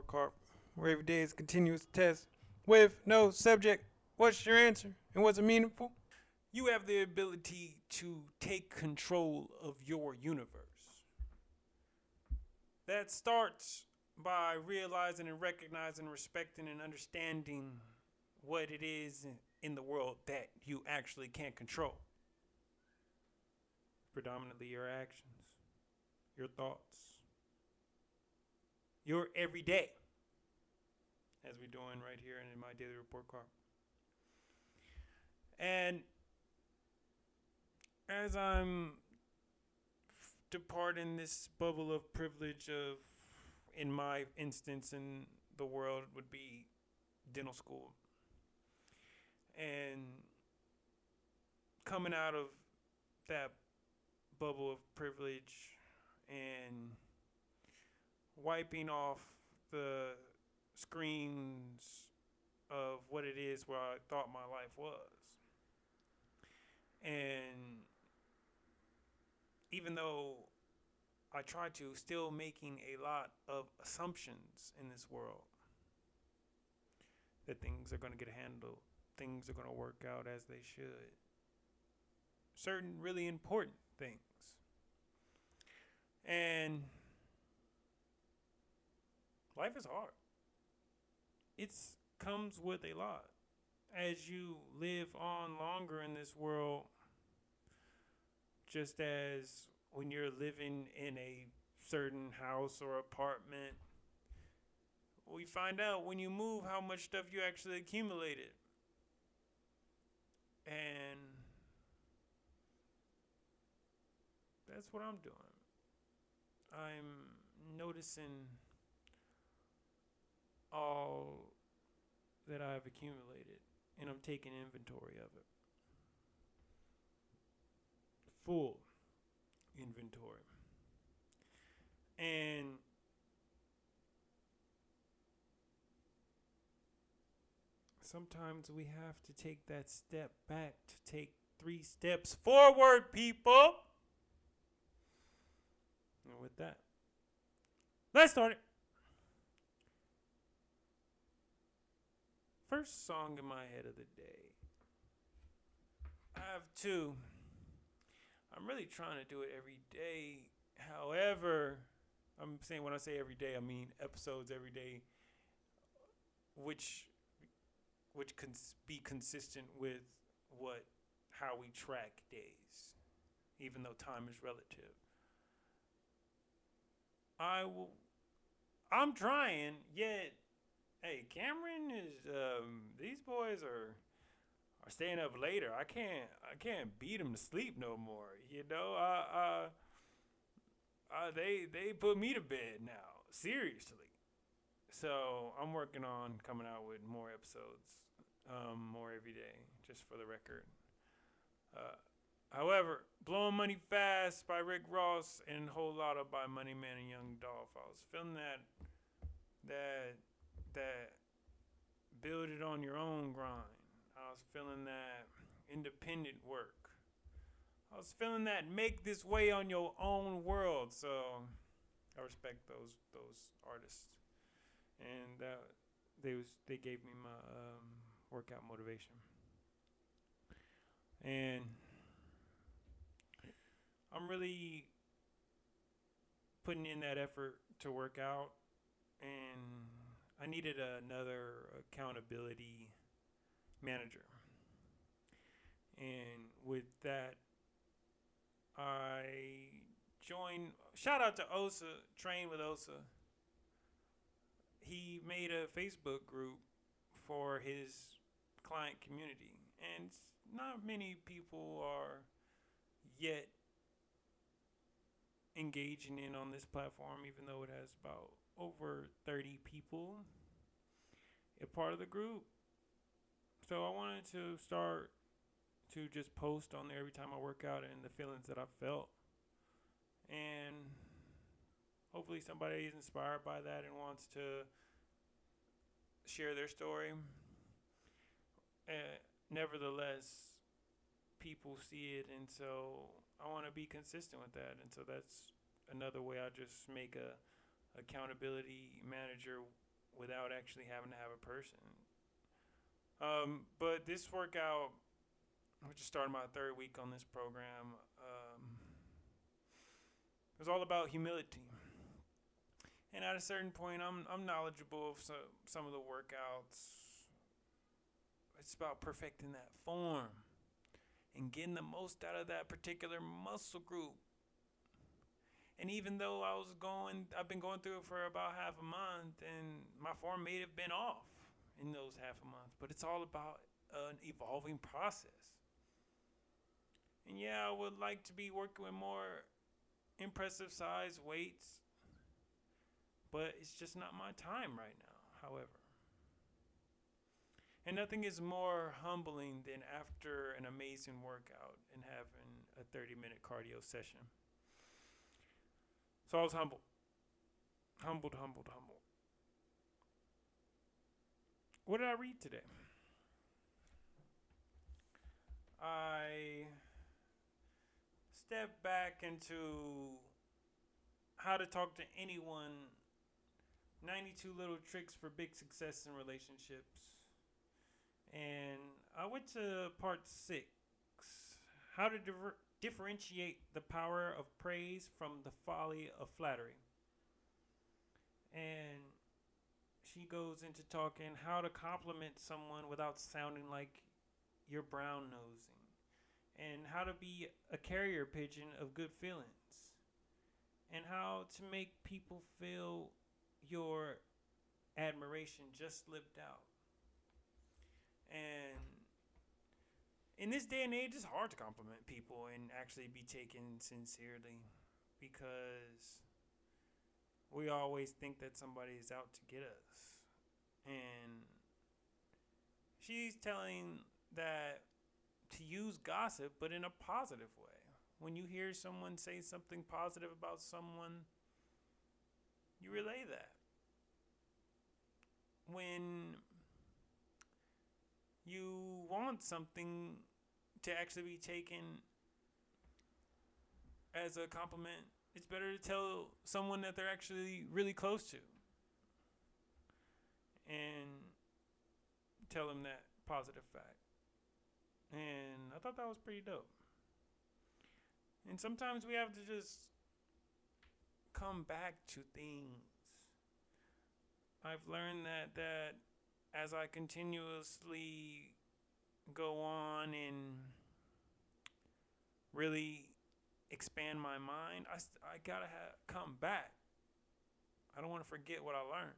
report card, where every day is continuous test with no subject. What's your answer, and was it meaningful? You have the ability to take control of your universe. That starts by realizing and recognizing, respecting, and understanding what it is in the world that you actually can't control. Predominantly your actions, your thoughts, your everyday, as we're doing right here in my daily report card. And as I'm departing this bubble of privilege of, in my instance, in the world would be dental school. And coming out of that bubble of privilege and wiping off the screens of what it is where I thought my life was. And even though I try to, still making a lot of assumptions in this world that things are going to get handled, things are going to work out as they should. Certain really important things. And life is hard. It comes with a lot. As you live on longer in this world, just as when you're living in a certain house or apartment, we find out when you move how much stuff you actually accumulated. And that's what I'm doing. I'm noticing all that I've accumulated and I'm taking inventory of it. Full inventory. And sometimes we have to take that step back to take three steps forward, people. And with that, let's start it. First song in my head of the day. I have two. I'm really trying to do it every day. However, I'm saying when I say every day, I mean episodes every day, which which can be consistent with what how we track days, even though time is relative. I will. I'm trying, yet hey, Cameron is um, these boys are are staying up later. I can't I can't beat them to sleep no more. You know, uh, uh, they they put me to bed now. Seriously. So I'm working on coming out with more episodes, um, more every day, just for the record. Uh, however, Blowing Money Fast by Rick Ross and Whole Lotta by Money Man and Young Dolph. I was feeling that that that build it on your own grind. I was feeling that independent work. I was feeling that make this way on your own world. So I respect those those artists, and uh, they was they gave me my um, workout motivation, and I'm really putting in that effort to work out and I needed another accountability manager. And with that, I joined. Shout out to Osa, Train with Osa. He made a Facebook group for his client community, and not many people are yet engaging in on this platform, even though it has about over 30 people a part of the group. So I wanted to start to just post on there every time I work out and the feelings that I felt. And hopefully somebody is inspired by that and wants to share their story. Uh, nevertheless, people see it, and so I want to be consistent with that. And so that's another way I just make a accountability manager without actually having to have a person. Um, but this workout, I just started my third week on this program. Um, it was all about humility. And at a certain point, I'm I'm knowledgeable of some some of the workouts. It's about perfecting that form and getting the most out of that particular muscle group. And even though I was going, I've been going through it for about half a month, and my form may have been off in those half a month, but it's all about an evolving process. And yeah, I would like to be working with more impressive size weights, but it's just not my time right now, however. And nothing is more humbling than after an amazing workout and having a 30 minute cardio session. So I was humbled. Humbled, humbled, humbled. What did I read today? I stepped back into how to talk to anyone 92 little tricks for big success in relationships and I went to part six how to diver- differentiate the power of praise from the folly of flattery. And she goes into talking how to compliment someone without sounding like you're brown nosing, and how to be a carrier pigeon of good feelings, and how to make people feel your admiration just lived out. And in this day and age, it's hard to compliment people and actually be taken sincerely because we always think that somebody is out to get us. And she's telling that to use gossip, but in a positive way. When you hear someone say something positive about someone, you relay that. When you want something to actually be taken as a compliment, it's better to tell someone that they're actually really close to and tell them that positive fact. And I thought that was pretty dope. And sometimes we have to just come back to things. I've learned that that as I continuously go on and really expand my mind, I, I gotta have, come back. I don't want to forget what I learned.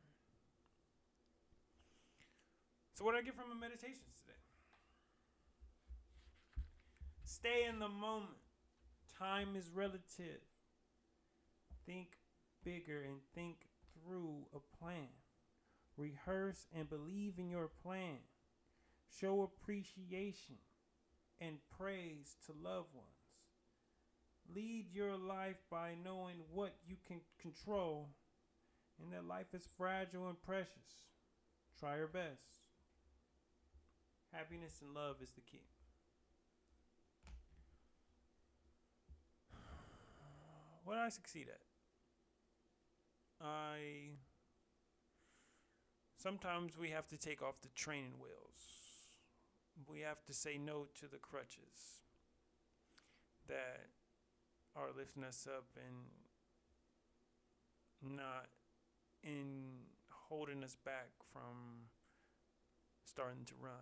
So, what did I get from my meditations today? Stay in the moment. Time is relative. Think bigger and think through a plan. Rehearse and believe in your plan. Show appreciation and praise to loved ones. Lead your life by knowing what you can control and that life is fragile and precious. Try your best. Happiness and love is the key. What I succeed at? I Sometimes we have to take off the training wheels. We have to say no to the crutches that are lifting us up and not in holding us back from starting to run.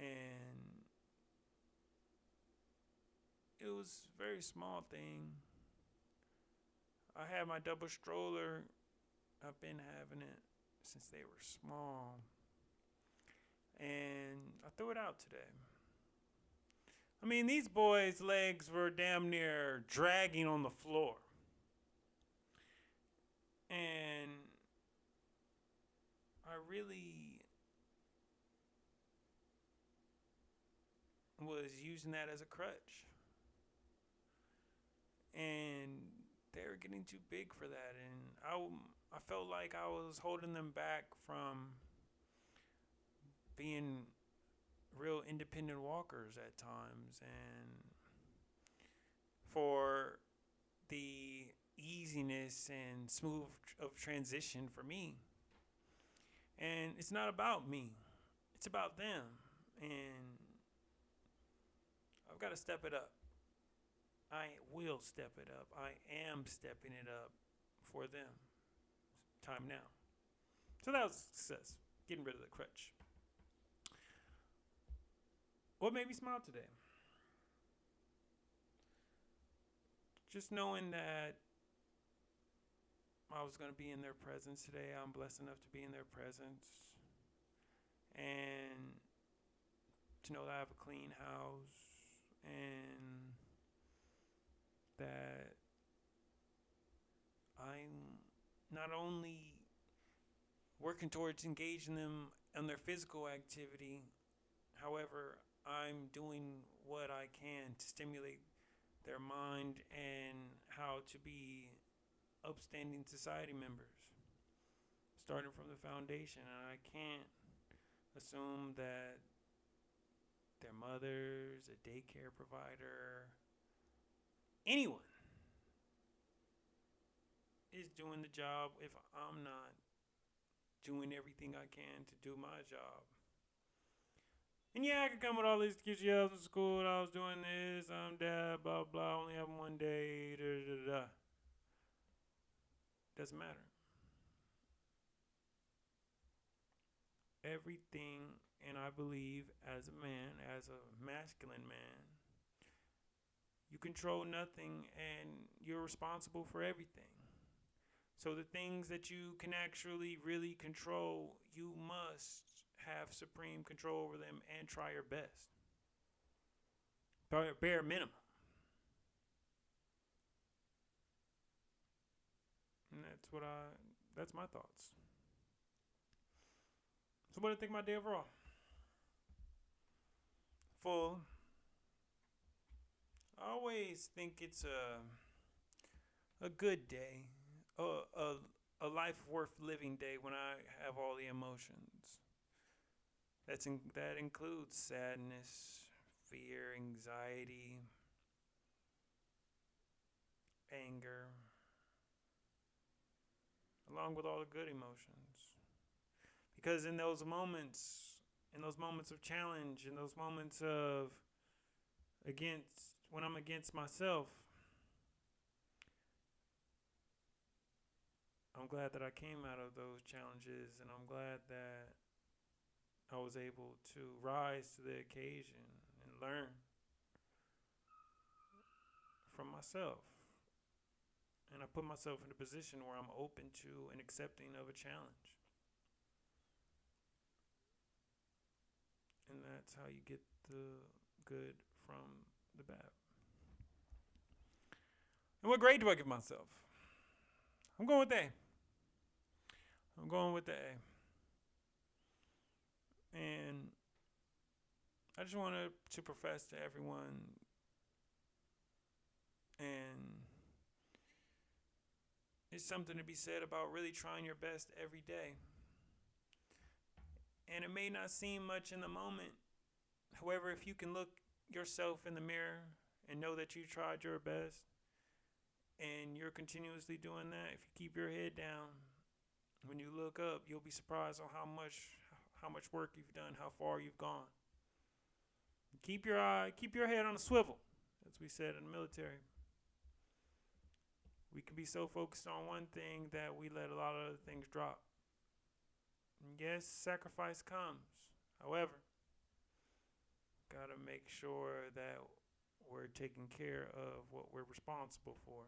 And it was a very small thing. I had my double stroller I've been having it since they were small. And I threw it out today. I mean, these boys' legs were damn near dragging on the floor. And I really was using that as a crutch. And they were getting too big for that. And I I felt like I was holding them back from being real independent walkers at times and for the easiness and smooth of transition for me. And it's not about me. It's about them. And I've got to step it up. I will step it up. I am stepping it up for them. Time now. So that was success. Getting rid of the crutch. What made me smile today? Just knowing that I was going to be in their presence today. I'm blessed enough to be in their presence. And to know that I have a clean house and that I'm not only working towards engaging them in their physical activity, however, I'm doing what I can to stimulate their mind and how to be upstanding society members, starting from the foundation. And I can't assume that their mothers, a daycare provider, anyone is doing the job if I'm not doing everything I can to do my job. And yeah, I could come with all these excuses. Yeah, I was in school, I was doing this, I'm dad, blah, blah, only have one day, da, da, da. Doesn't matter. Everything and I believe as a man, as a masculine man, you control nothing and you're responsible for everything. So the things that you can actually really control, you must have supreme control over them and try your best. Bare, bare minimum. And that's what I that's my thoughts. So what do you think my day overall? full. I always think it's a a good day, a, a a life worth living day when I have all the emotions. That's in, that includes sadness, fear, anxiety, anger, along with all the good emotions. Because in those moments, in those moments of challenge, in those moments of against when I'm against myself, I'm glad that I came out of those challenges and I'm glad that I was able to rise to the occasion and learn from myself. And I put myself in a position where I'm open to and accepting of a challenge. and that's how you get the good from the bad. And what grade do I give myself? I'm going with A. I'm going with the A. And I just wanted to profess to everyone and it's something to be said about really trying your best every day. And it may not seem much in the moment. However, if you can look yourself in the mirror and know that you tried your best and you're continuously doing that, if you keep your head down, when you look up, you'll be surprised on how much how much work you've done, how far you've gone. Keep your eye, keep your head on a swivel, as we said in the military. We can be so focused on one thing that we let a lot of other things drop. Yes, sacrifice comes. However, got to make sure that we're taking care of what we're responsible for.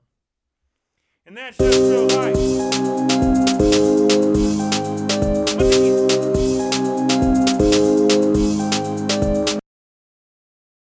And that's just real life.